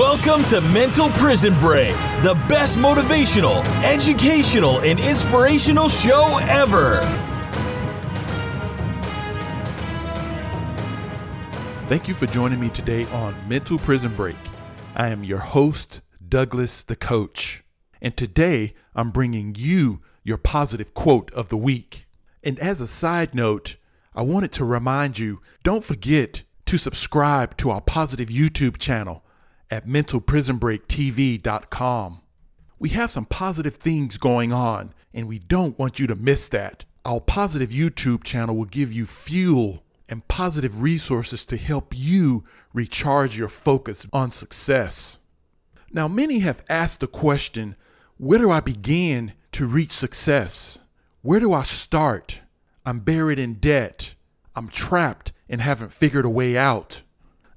Welcome to Mental Prison Break, the best motivational, educational, and inspirational show ever. Thank you for joining me today on Mental Prison Break. I am your host, Douglas the Coach. And today I'm bringing you your positive quote of the week. And as a side note, I wanted to remind you don't forget to subscribe to our positive YouTube channel at mentalprisonbreaktv.com. We have some positive things going on, and we don't want you to miss that. Our positive YouTube channel will give you fuel and positive resources to help you recharge your focus on success. Now, many have asked the question where do I begin to reach success? Where do I start? I'm buried in debt. I'm trapped and haven't figured a way out.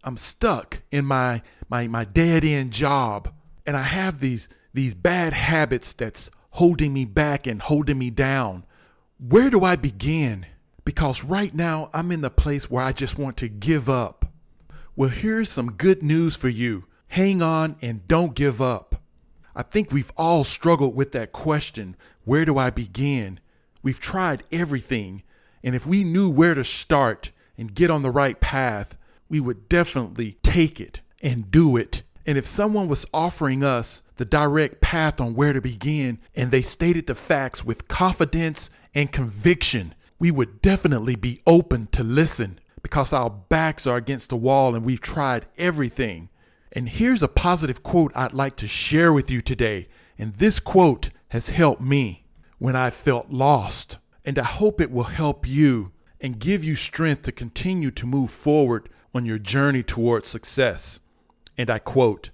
I'm stuck in my my my dead end job and I have these these bad habits that's holding me back and holding me down. Where do I begin? Because right now I'm in the place where I just want to give up. Well, here's some good news for you. Hang on and don't give up. I think we've all struggled with that question where do I begin? We've tried everything, and if we knew where to start and get on the right path, we would definitely take it and do it. And if someone was offering us the direct path on where to begin and they stated the facts with confidence and conviction, we would definitely be open to listen because our backs are against the wall and we've tried everything. And here's a positive quote I'd like to share with you today. And this quote has helped me when I felt lost. And I hope it will help you and give you strength to continue to move forward on your journey towards success. And I quote,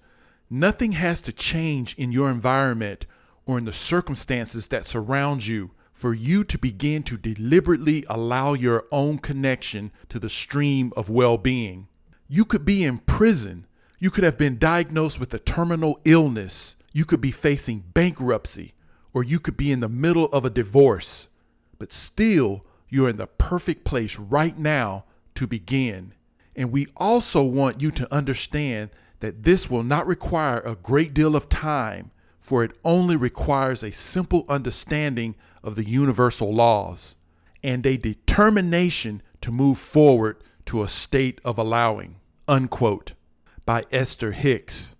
Nothing has to change in your environment or in the circumstances that surround you for you to begin to deliberately allow your own connection to the stream of well being. You could be in prison. You could have been diagnosed with a terminal illness. You could be facing bankruptcy, or you could be in the middle of a divorce. But still, you're in the perfect place right now to begin. And we also want you to understand that this will not require a great deal of time, for it only requires a simple understanding of the universal laws and a determination to move forward to a state of allowing. Unquote. By Esther Hicks.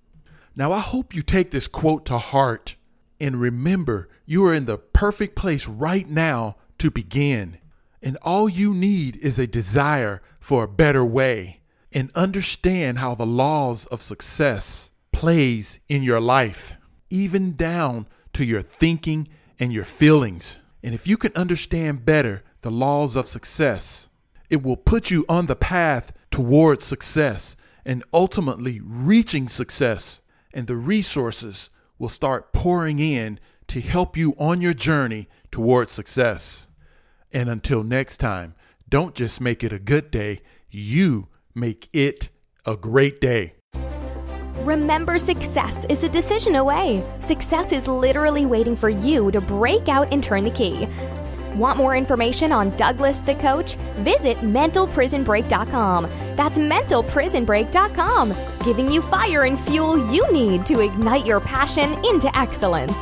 Now, I hope you take this quote to heart and remember you are in the perfect place right now to begin. And all you need is a desire for a better way and understand how the laws of success plays in your life, even down to your thinking and your feelings. And if you can understand better the laws of success, it will put you on the path towards success and ultimately reaching success. And the resources will start pouring in to help you on your journey towards success. And until next time, don't just make it a good day, you make it a great day. Remember, success is a decision away. Success is literally waiting for you to break out and turn the key. Want more information on Douglas the Coach? Visit mentalprisonbreak.com. That's mentalprisonbreak.com, giving you fire and fuel you need to ignite your passion into excellence.